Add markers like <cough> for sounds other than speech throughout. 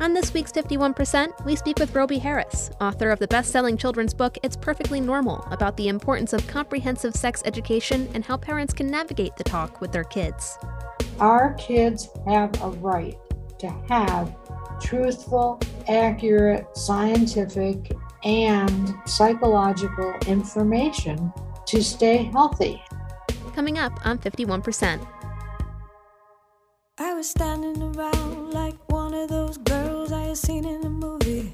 On this week's 51%, we speak with Robie Harris, author of the best selling children's book It's Perfectly Normal, about the importance of comprehensive sex education and how parents can navigate the talk with their kids. Our kids have a right to have truthful, accurate, scientific, and psychological information to stay healthy. Coming up on 51%. I was standing around like one of those girls I had seen in a movie.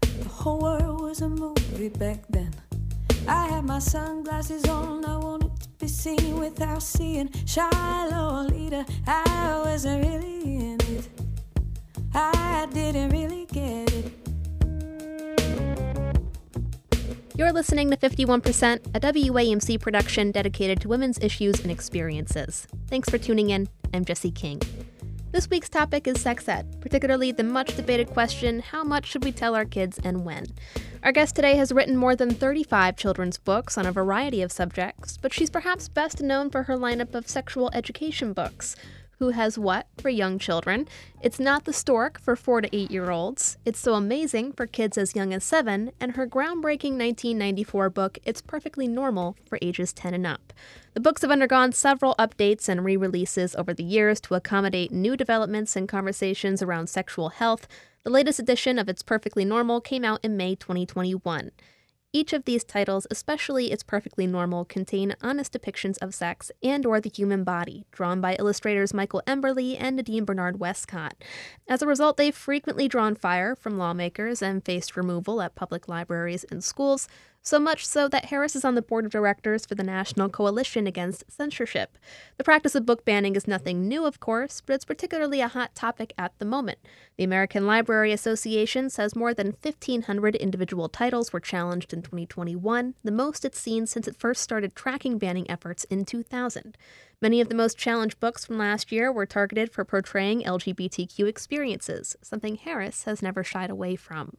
The whole world was a movie back then. I had my sunglasses on, I wanted to be seen without seeing Shiloh leader. I wasn't really in it. I didn't really get it. You're listening to 51%, a WAMC production dedicated to women's issues and experiences. Thanks for tuning in. I'm Jesse King. This week's topic is sex ed, particularly the much debated question how much should we tell our kids and when? Our guest today has written more than 35 children's books on a variety of subjects, but she's perhaps best known for her lineup of sexual education books who Has What for young children. It's Not the Stork for 4 to 8 year olds. It's So Amazing for kids as young as 7. And her groundbreaking 1994 book, It's Perfectly Normal for ages 10 and up. The books have undergone several updates and re releases over the years to accommodate new developments and conversations around sexual health. The latest edition of It's Perfectly Normal came out in May 2021. Each of these titles, especially It's Perfectly Normal, contain honest depictions of sex and or the human body, drawn by illustrators Michael Emberley and Nadine Bernard Westcott. As a result, they've frequently drawn fire from lawmakers and faced removal at public libraries and schools, so much so that Harris is on the board of directors for the National Coalition Against Censorship. The practice of book banning is nothing new, of course, but it's particularly a hot topic at the moment. The American Library Association says more than 1,500 individual titles were challenged in 2021, the most it's seen since it first started tracking banning efforts in 2000. Many of the most challenged books from last year were targeted for portraying LGBTQ experiences, something Harris has never shied away from.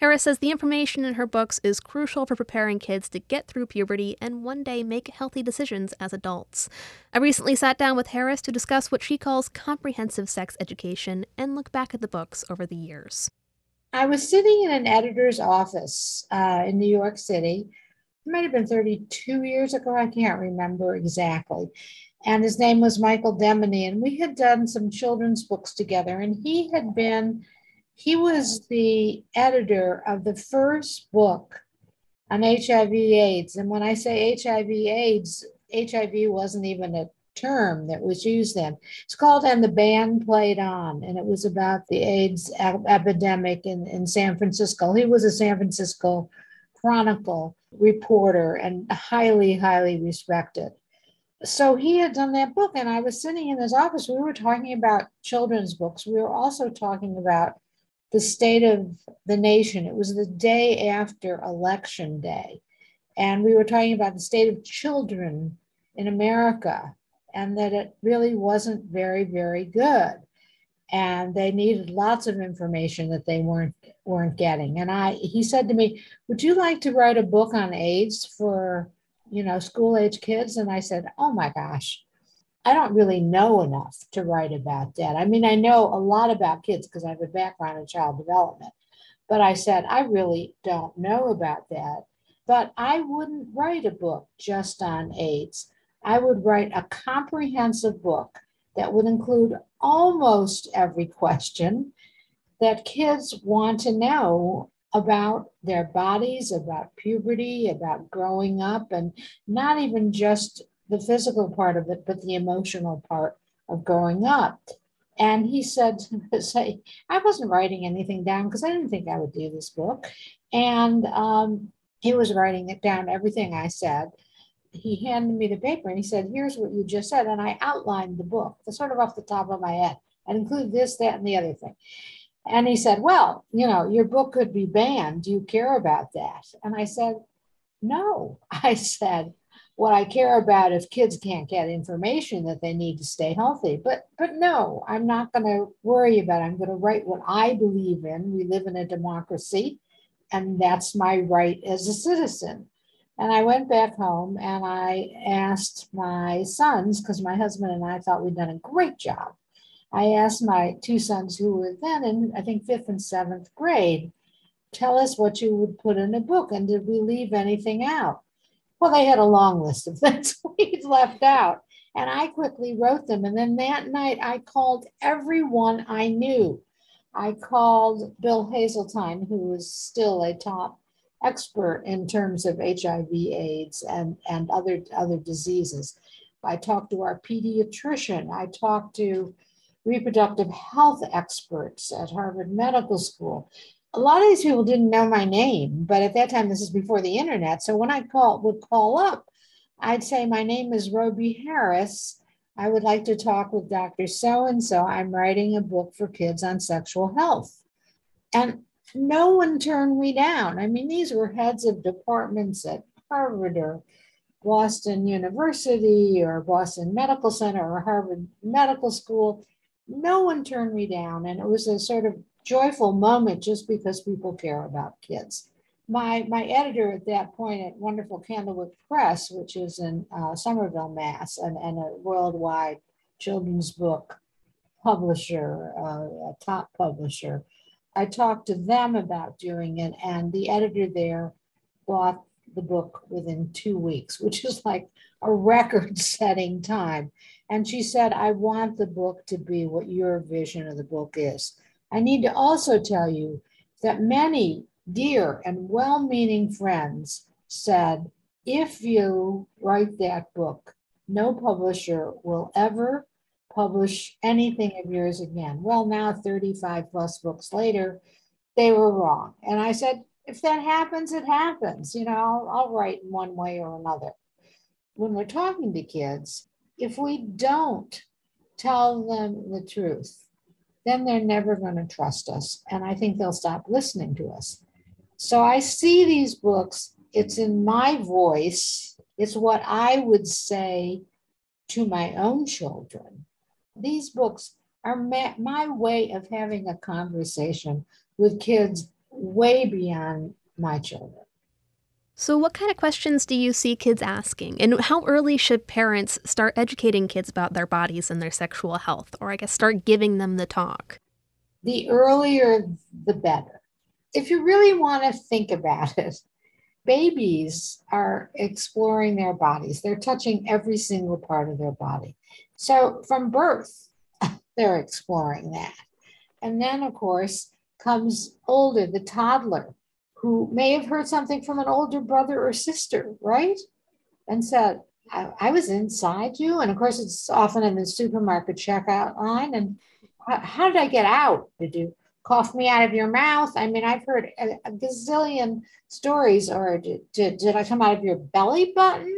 Harris says the information in her books is crucial for preparing kids to get through puberty and one day make healthy decisions as adults. I recently sat down with Harris to discuss what she calls comprehensive sex education and look back at the books over the years. I was sitting in an editor's office uh, in New York City. It might have been 32 years ago. I can't remember exactly and his name was Michael Denneny. And we had done some children's books together, and he had been, he was the editor of the first book on HIV AIDS. And when I say HIV AIDS, HIV wasn't even a term that was used then. It's called And the Band Played On, and it was about the AIDS epidemic in, in San Francisco. He was a San Francisco Chronicle reporter and highly, highly respected. So he had done that book and i was sitting in his office. We were talking about children's books. We were also talking about the state of the nation. It was the day after election day. And we were talking about the state of children in america and that it really wasn't very very good and they needed lots of information that they weren't weren't getting and i he said to me would you like to write a book on aids for you know, school age kids. And I said, oh my gosh, I don't really know enough to write about that. I mean, I know a lot about kids because I have a background in child development, but I said, I really don't know about that. But I wouldn't write a book just on AIDS. I would write a comprehensive book that would include almost every question that kids want to know about their bodies, about puberty, about growing up, and not even just the physical part of it, but the emotional part of growing up. And he said, <laughs> say, I wasn't writing anything down because I didn't think I would do this book. And um, he was writing it down, everything I said. He handed me the paper and he said, Here's what you just said. And I outlined the book, the sort of off the top of my head, and include this, that, and the other thing. And he said, Well, you know, your book could be banned. Do you care about that? And I said, No. <laughs> I said, what I care about if kids can't get information that they need to stay healthy. But but no, I'm not going to worry about it. I'm going to write what I believe in. We live in a democracy, and that's my right as a citizen. And I went back home and I asked my sons, because my husband and I thought we'd done a great job I asked my two sons who were then in, I think, fifth and seventh grade, tell us what you would put in a book. And did we leave anything out? Well, they had a long list of <laughs> things we'd left out. And I quickly wrote them. And then that night, I called everyone I knew. I called Bill Haseltine, who was still a top expert in terms of HIV, AIDS, and, and other, other diseases. I talked to our pediatrician. I talked to reproductive health experts at Harvard Medical School. A lot of these people didn't know my name, but at that time, this is before the internet. So when I call, would call up, I'd say, My name is Robie Harris. I would like to talk with Dr. So and so. I'm writing a book for kids on sexual health. And no one turned me down. I mean, these were heads of departments at Harvard or Boston University or Boston Medical Center or Harvard Medical School no one turned me down. And it was a sort of joyful moment just because people care about kids. My, my editor at that point at Wonderful Candlewick Press, which is in uh, Somerville, Mass, and, and a worldwide children's book publisher, uh, a top publisher, I talked to them about doing it, and the editor there bought the book within two weeks, which is like a record <laughs> setting time. And she said, I want the book to be what your vision of the book is. I need to also tell you that many dear and well meaning friends said, if you write that book, no publisher will ever publish anything of yours again. Well, now 35 plus books later, they were wrong. And I said, if that happens, it happens. You know, I'll, I'll write in one way or another. When we're talking to kids, if we don't tell them the truth, then they're never going to trust us. And I think they'll stop listening to us. So I see these books, it's in my voice, it's what I would say to my own children. These books are my, my way of having a conversation with kids way beyond my children. So, what kind of questions do you see kids asking? And how early should parents start educating kids about their bodies and their sexual health? Or, I guess, start giving them the talk? The earlier, the better. If you really want to think about it, babies are exploring their bodies, they're touching every single part of their body. So, from birth, <laughs> they're exploring that. And then, of course, comes older, the toddler who may have heard something from an older brother or sister, right? And said, I, I was inside you. And of course, it's often in the supermarket checkout line. And how, how did I get out? Did you cough me out of your mouth? I mean, I've heard a, a gazillion stories. Or did, did, did I come out of your belly button?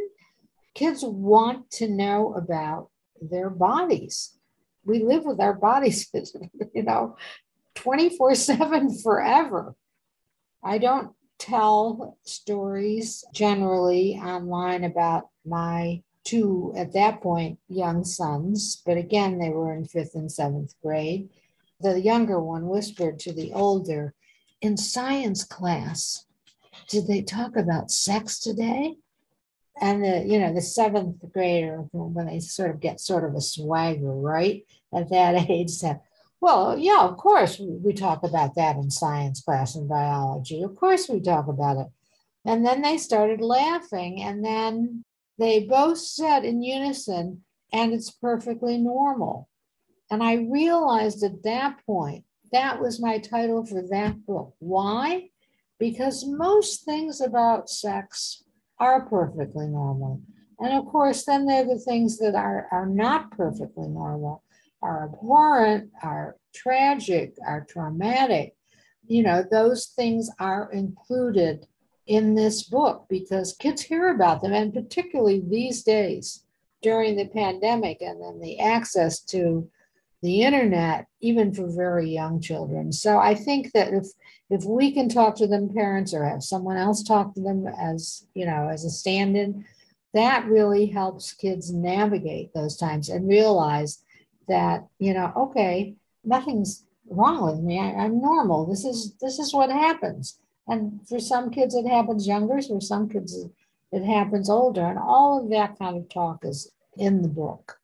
Kids want to know about their bodies. We live with our bodies, <laughs> you know, 24 7 forever. I don't tell stories generally online about my two, at that point, young sons, but again, they were in fifth and seventh grade. The younger one whispered to the older, in science class, did they talk about sex today? And the, you know, the seventh grader, when they sort of get sort of a swagger, right? At that <laughs> age, said, well, yeah, of course, we talk about that in science class and biology. Of course, we talk about it. And then they started laughing, and then they both said in unison, and it's perfectly normal. And I realized at that point that was my title for that book. Why? Because most things about sex are perfectly normal. And of course, then there are the things that are, are not perfectly normal are abhorrent, are tragic, are traumatic. You know, those things are included in this book because kids hear about them, and particularly these days during the pandemic and then the access to the internet, even for very young children. So I think that if if we can talk to them, parents, or have someone else talk to them as you know as a stand-in, that really helps kids navigate those times and realize that you know okay nothing's wrong with me. I, i'm normal. This is this is what happens. And for some kids it happens younger. For some kids it happens older. And all of that kind of talk is in the book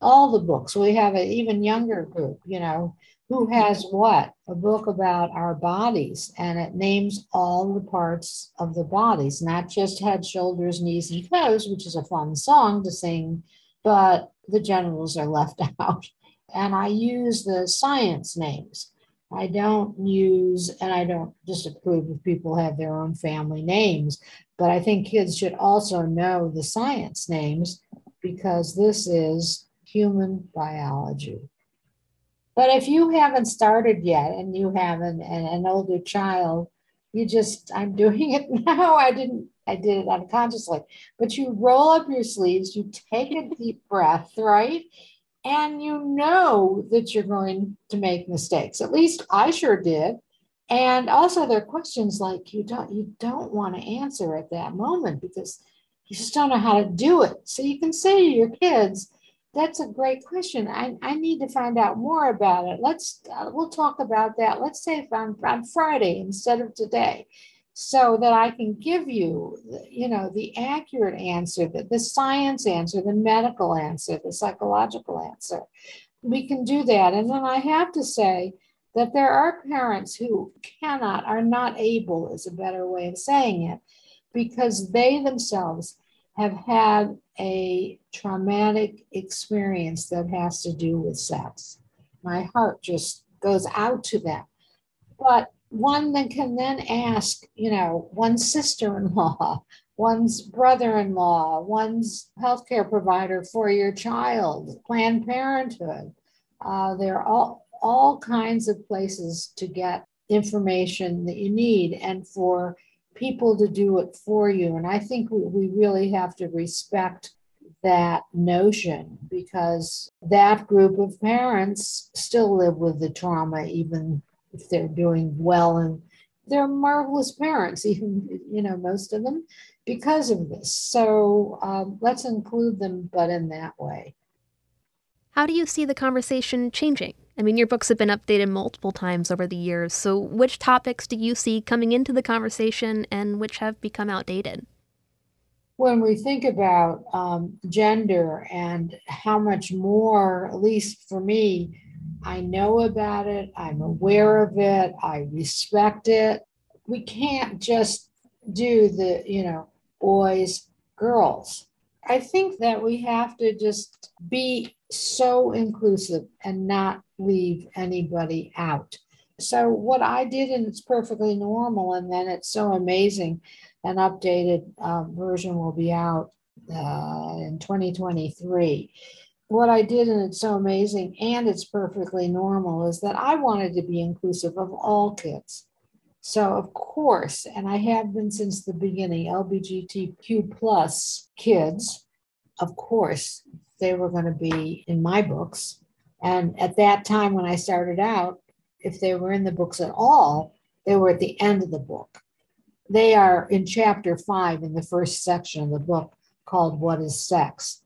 all the books. We have an even younger group, you know, who has what? A book about our bodies, and it names all the parts of the bodies, not just head, shoulders, knees, and toes, which is a fun song to sing, but the genitals are left <laughs> out. And I use the science names. I don't use, and I don't disapprove if people have their own family names, but I think kids should also know the science names because this is human biology. But if you haven't started yet and you have an, an older child, you just, I'm doing it <laughs> now. I didn't, I did it unconsciously. But you roll up your sleeves, you take a deep breath, right? And you know that you're going to make mistakes. At least I sure did. And also there are questions like you don't you don't want to answer at that moment because you just don't know how to do it. So you can say to your kids, that's a great question. I, I need to find out more about it. Let's uh, we'll talk about that. Let's say I'm on Friday instead of today, so that I can give you, you know, the accurate answer, the, the science answer, the medical answer, the psychological answer. We can do that. And then I have to say that there are parents who cannot, are not able, is a better way of saying it, because they themselves have had a traumatic experience that has to do with sex. My heart just goes out to them. But one that can then ask, you know, one's sister in law, <laughs> one's brother in law, one's healthcare provider for your child, Planned Parenthood. Uh, there are all, all kinds of places to get information that you need and for people to do it for you. And I think we, really have to respect that notion because that group of parents still live with the trauma, even if they're doing well and they're marvelous parents, <laughs> even, you know, most of them because of this. So um, let's include them, but in that way. How do you see the conversation changing? I mean, your books have been updated multiple times over the years. So, which topics do you see coming into the conversation and which have become outdated? When we think about um, gender and how much more, at least for me, I know about it, I'm aware of it, I respect it. We can't just do the, you know, boys, girls. I think that we have to just be so inclusive and not leave anybody out. So, what I did, and it's perfectly normal, and then it's so amazing. An updated um, version will be out uh, in 2023. What I did, and it's so amazing, and it's perfectly normal, is that I wanted to be inclusive of all kids. So, of course, and I have been since the beginning, LBGTQ plus kids, of course, they were going to be in my books. And at that time, when I started out, if they were in the books at all, they were at the end of the book. They are in chapter five in the first section of the book called What is Sex?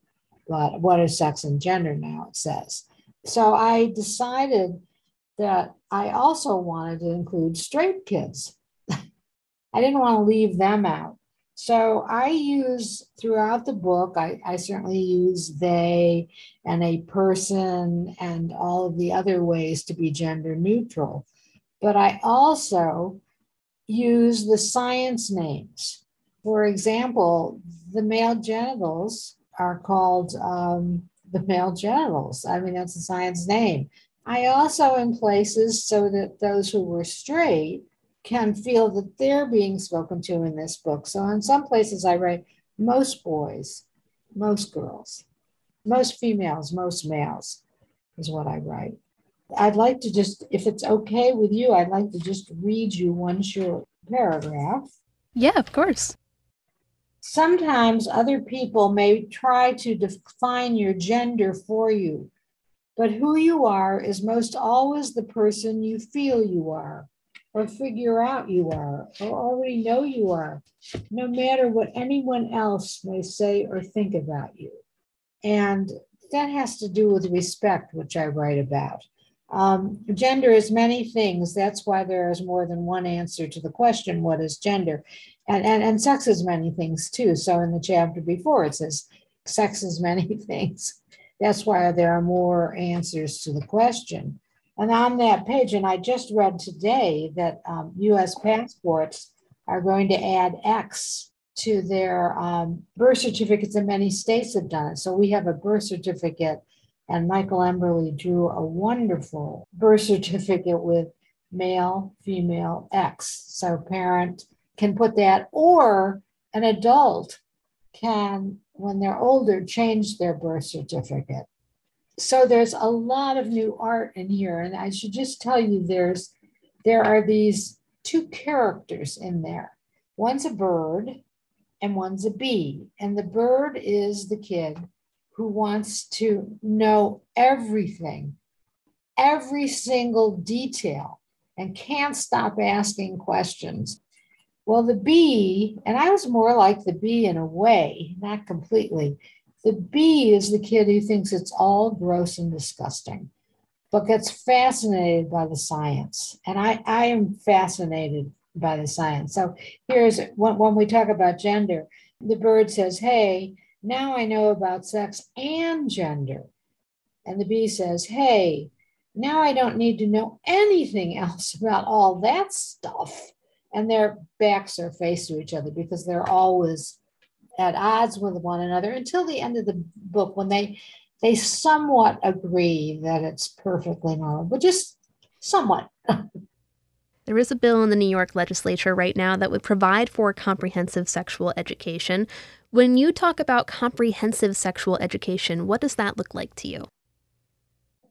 But what is sex and gender now, it says. So I decided that I also wanted to include straight kids. <laughs> I didn't want to leave them out. So I use throughout the book, I, I, certainly use they and a person and all of the other ways to be gender neutral. But I also use the science names. For example, the male genitals are called um, the male genitals. I mean, that's a science name. I also, in places so that those who were straight can feel that they're being spoken to in this book. So in some places I write most boys, most girls, most females, most males is what I write. I'd like to just, if it's okay with you, I'd like to just read you one short paragraph. Yeah, of course. Sometimes other people may try to define your gender for you, but who you are is most always the person you feel you are or figure out you are or already know you are, no matter what anyone else may say or think about you. And that has to do with respect, which I write about. Um, gender is many things. That's why there is more than one answer to the question, what is gender? And, and, and sex is many things too. So in the chapter before, it says sex is many <laughs> things. That's why there are more answers to the question. And on that page, and I just read today that um, US passports are going to add X to their um, birth certificates, and many states have done it. So we have a birth certificate, and Michael Emberley drew a wonderful birth certificate with male, female, X. So parent can put that, or an adult can, when they're older, change their birth certificate. So there's a lot of new art in here. And I should just tell you there's there are these two characters in there. One's a bird and one's a bee. And the bird is the kid who wants to know everything, every single detail, and can't stop asking questions. Well, the bee, and I was more like the bee in a way, not completely. The bee is the kid who thinks it's all gross and disgusting, but gets fascinated by the science. And I, I am fascinated by the science. So here's when, when we talk about gender, the bird says, Hey, now I know about sex and gender. And the bee says, Hey, now I don't need to know anything <laughs> else about all that stuff and their backs are faced to each other because they're always at odds with one another until the end of the book when they they somewhat agree that it's perfectly normal but just somewhat <laughs> There is a bill in the New York legislature right now that would provide for comprehensive sexual education. When you talk about comprehensive sexual education, what does that look like to you?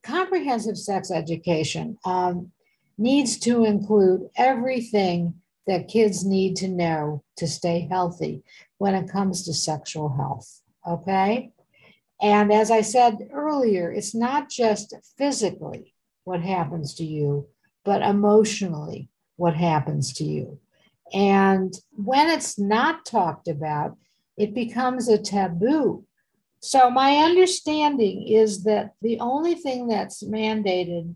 Comprehensive sex education um, needs to include everything that kids need to know to stay healthy when it comes to sexual health. Okay. And as I said earlier, it's not just physically what happens to you, but emotionally what happens to you. And when it's not talked about, it becomes a taboo. So, my understanding is that the only thing that's mandated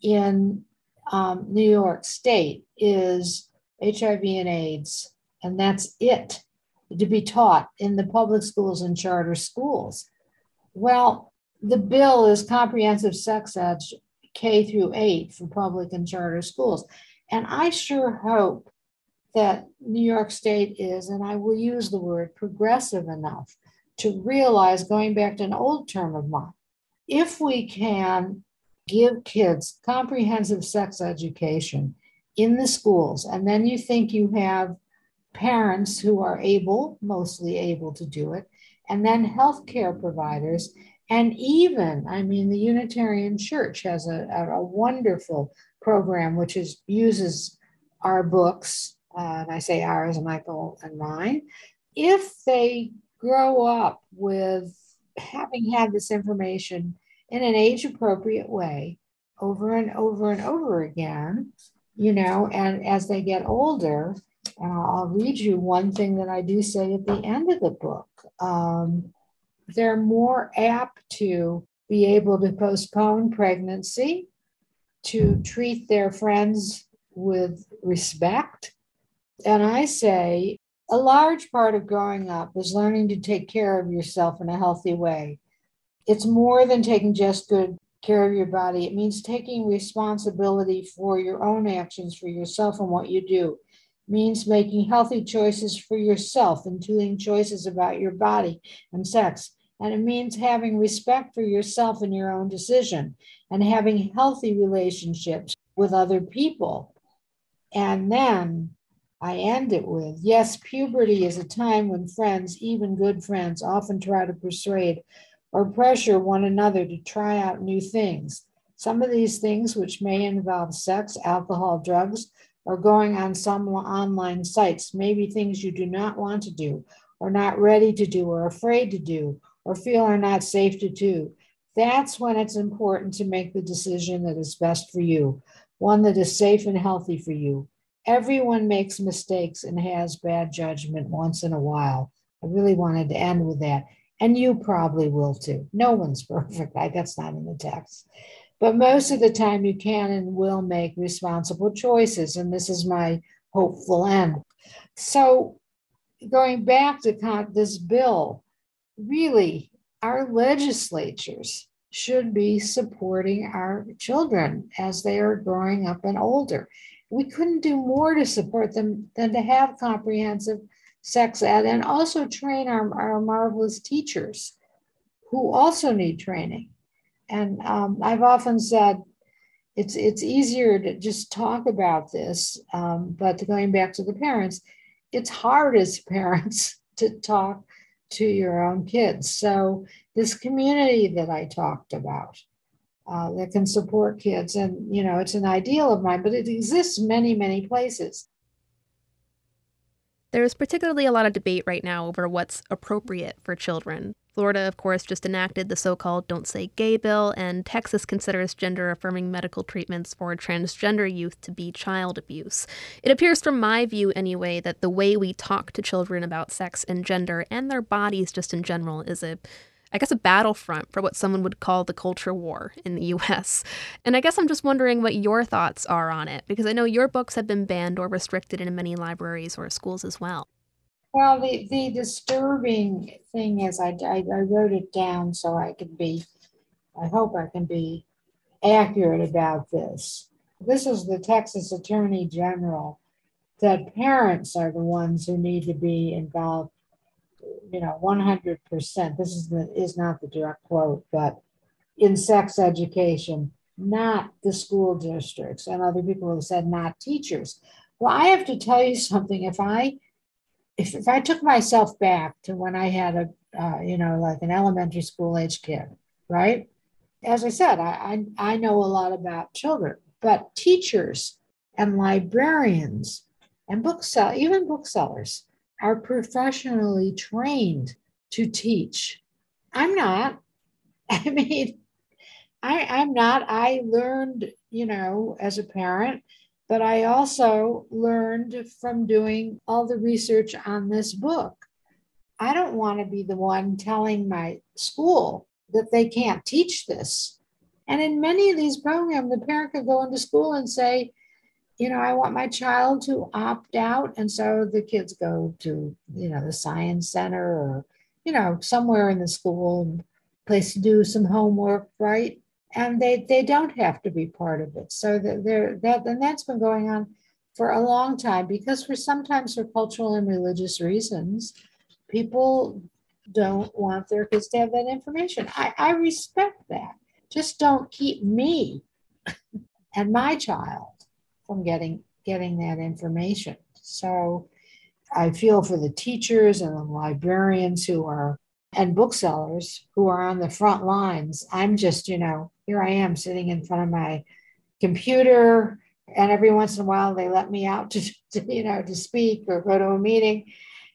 in um, New York State is HIV and AIDS, and that's it to be taught in the public schools and charter schools. Well, the bill is comprehensive sex ed K through 8 for public and charter schools. And I sure hope that New York State is, and I will use the word progressive enough to realize, going back to an old term of mine, if we can give kids comprehensive sex education in the schools. And then you think you have parents who are able, mostly able to do it, and then healthcare providers. And even, I mean, the Unitarian Church has a, a, wonderful program which is uses our books, uh, and I say ours, Michael and mine. If they grow up with having had this information in an age appropriate way over and over and over again, you know, and as they get older, and I'll read you one thing that I do say at the end of the book. Um, they're more apt to be able to postpone pregnancy, to treat their friends with respect. And I say a large part of growing up is learning to take care of yourself in a healthy way. It's more than taking just good care of your body. It means taking responsibility for your own actions, for yourself, and what you do. It means making healthy choices for yourself, including choices about your body and sex. And it means having respect for yourself and your own decision and having healthy relationships with other people. And then I end it with yes, puberty is a time when friends, even good friends, often try to persuade or pressure one another to try out new things. Some of these things, which may involve sex, alcohol, drugs, or going on some online sites, may be things you do not want to do, or not ready to do, or afraid to do, or feel are not safe to do. That's when it's important to make the decision that is best for you, one that is safe and healthy for you. Everyone makes mistakes and has bad judgment once in a while. I really wanted to end with that. And you probably will too. No one's <laughs> perfect. That's not in the text. But most of the time, you can and will make responsible choices. And this is my hopeful end. So, going back to this bill, really, our legislatures should be supporting our children as they are growing up and older. We couldn't do more to support them than to have comprehensive sex ed and also train our, our marvelous teachers who also need training. And um, I've often said it's it's easier to just talk about this, um, but going back to the parents, it's hard as <laughs> parents to talk to your own kids. So this community that I talked about uh, that can support kids, and you know, it's an ideal of mine, but it exists many many places. There's particularly a lot of debate right now over what's appropriate for children. Florida, of course, just enacted the so called Don't Say Gay bill, and Texas considers gender affirming medical treatments for transgender youth to be child abuse. It appears, from my view anyway, that the way we talk to children about sex and gender and their bodies just in general is a I guess, a battlefront for what someone would call the culture war in the US. And I guess I'm just wondering what your thoughts are on it, because I know your books have been banned or restricted in many libraries or schools as well. Well, the, the disturbing thing is, I, I, I wrote it down so I could be, I hope I can be accurate about this. This is the Texas Attorney General that parents are the ones who need to be involved, you know, 100%. This is, the, is not the direct quote, but in sex education, not the school districts. And other people have said not teachers. Well, I have to tell you something. If I if, if I took myself back to when I had a, uh, you know, like an elementary school age kid, right? As I said, I, I, I know a lot about children, but teachers and librarians and booksell, even booksellers are professionally trained to teach. I'm not. <laughs> I mean, I, I'm not. I learned, you know, as a parent but I also learned from doing all the research on this book. I don't want to be the one telling my school that they can't teach this. And in many of these programs, the parent could go into school and say, you know, I want my child to opt out. And so the kids go to, you know, the science center or, you know, somewhere in the school, place to do some homework, right? and they they don't have to be part of it. So that they're that and that's been going on for a long time because for sometimes for cultural and religious reasons, people don't want their kids to have that information. I, I respect that. Just don't keep me <laughs> and my child from getting getting that information. So I feel for the teachers and the librarians who are and booksellers who are on the front lines. I'm just, you know, here I am sitting in front of my computer, and every once in a while they let me out to, <laughs> to you know, to speak or go to a meeting.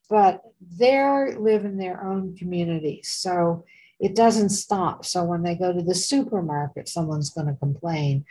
But they're live in their own communities. So it doesn't stop. So when they go to the supermarket, someone's going to complain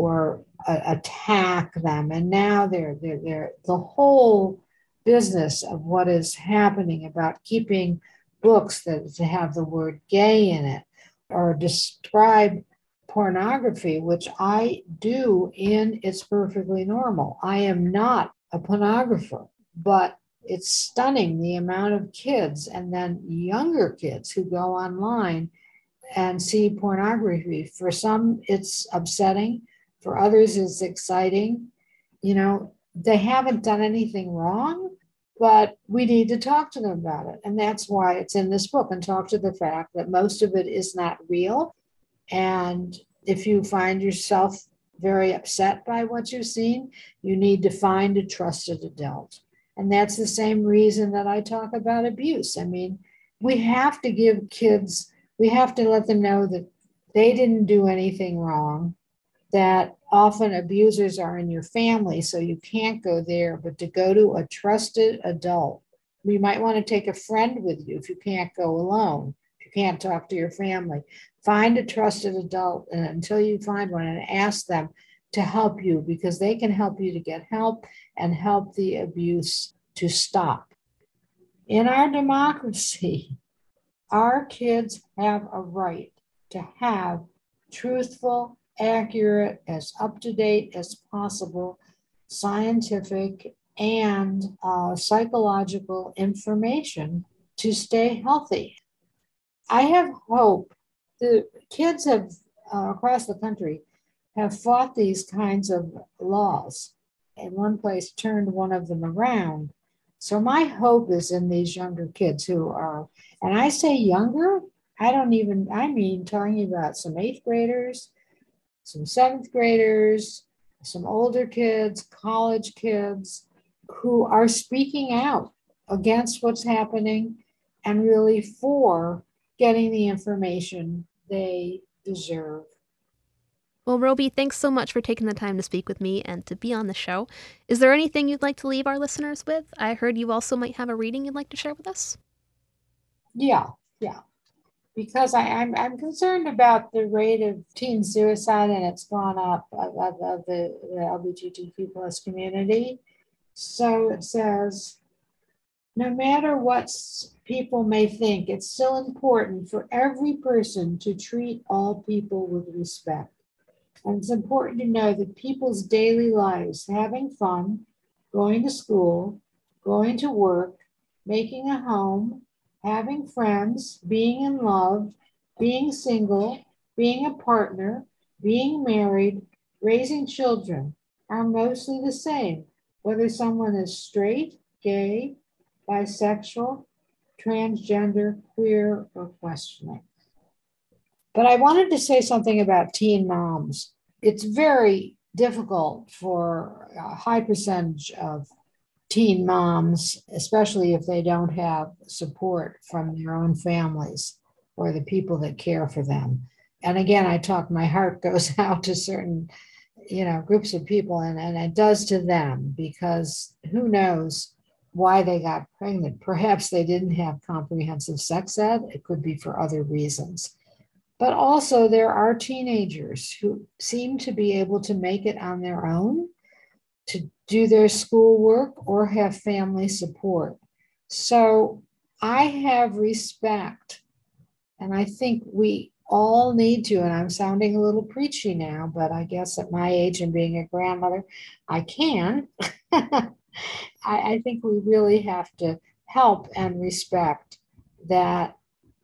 or uh, attack them. And now they're, they're, they're the whole business of what is happening about keeping books that have the word gay in it or describe pornography, which I do in It's Perfectly Normal. I am not a pornographer, but it's stunning the amount of kids and then younger kids who go online and see pornography. For some, it's upsetting. For others, is exciting. You know, they haven't done anything wrong, but we need to talk to them about it. And that's why it's in this book and talk to the fact that most of it is not real. And if you find yourself very upset by what you've seen, you need to find a trusted adult. And that's the same reason that I talk about abuse. I mean, we have to give kids, we have to let them know that they didn't do anything wrong, that often abusers are in your family, so you can't go there, but to go to a trusted adult. You might want to take a friend with you if you can't go alone, if you can't talk to your family. Find a trusted adult and until you find one and ask them to help you because they can help you to get help and help the abuse to stop. In our democracy, <laughs> our kids have a right to have truthful, accurate, as up to date as possible scientific and uh, psychological information to stay healthy. I have hope. The kids have uh, across the country have fought these kinds of laws. In one place, turned one of them around. So my hope is in these younger kids who are, and I say younger, I don't even, I mean, talking about some eighth graders, some seventh graders, some older kids, college kids who are speaking out against what's happening and really for getting the information they deserve. Well, Robie, thanks so much for taking the time to speak with me and to be on the show. Is there anything you'd like to leave our listeners with? I heard you also might have a reading you'd like to share with us. Yeah, yeah. Because I, am I'm, I'm concerned about the rate of teen suicide and it's gone up of, of, of the, the LGBTQ plus community. So it says, no matter what people may think, it's still important for every person to treat all people with respect. And it's important to know that people's daily lives, having fun, going to school, going to work, making a home, having friends, being in love, being single, being a partner, being married, raising children are mostly the same, whether someone is straight, gay, bisexual, transgender, queer, or questioning. But I wanted to say something about teen moms. It's very difficult for a high percentage of teen moms, especially if they don't have support from their own families or the people that care for them. And again, I talk, my heart <laughs> goes out to certain, you know, groups of people, and, and it does to them because who knows why they got pregnant. <laughs> Perhaps they didn't have comprehensive sex ed, it could be for other reasons. But also, there are teenagers who seem to be able to make it on their own, to do their schoolwork, or have family support. So I have respect, and I think we all need to. And I'm sounding a little preachy now, but I guess at my age and being a grandmother, I can. <laughs> I, I think we really have to help and respect that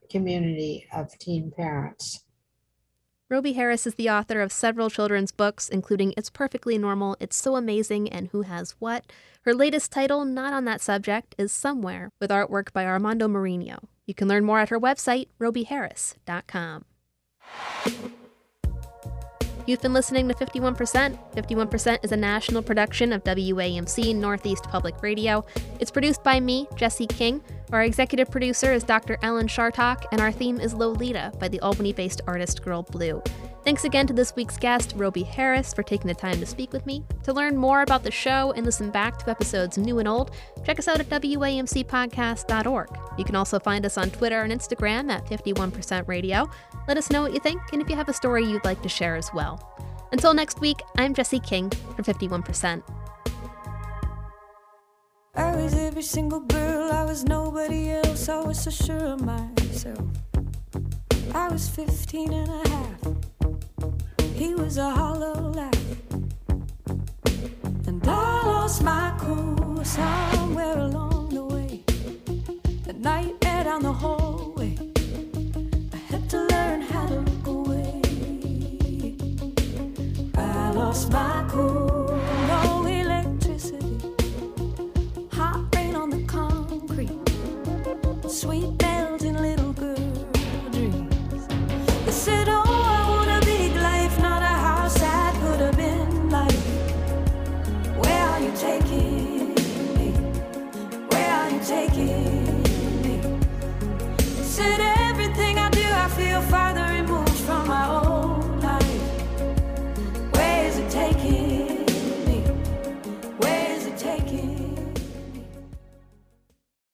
community of teen parents. Robie Harris is the author of several children's books, including It's Perfectly Normal, It's So Amazing, and Who Has What. Her latest title, not on that subject, is Somewhere, with artwork by Armando Marinho. You can learn more at her website, robieharris.com. You've been listening to 51%. 51% is a national production of WAMC Northeast Public Radio. It's produced by me, Jesse King. Our executive producer is Dr. Alan Chartock, and our theme is Lolita by the Albany based artist Girl Blue. Thanks again to this week's guest, Robie Harris, for taking the time to speak with me. To learn more about the show and listen back to episodes new and old, check us out at WAMCpodcast.org. You can also find us on Twitter and Instagram at 51% Radio. Let us know what you think and if you have a story you'd like to share as well. Until next week, I'm Jesse King for 51%. I was every single girl, I was nobody else, I was so sure of myself. I was 15 and a half, he was a hollow laugh. And I lost my cool somewhere along the way. At night, air down the hallway, I had to learn how to look away. I lost my cool,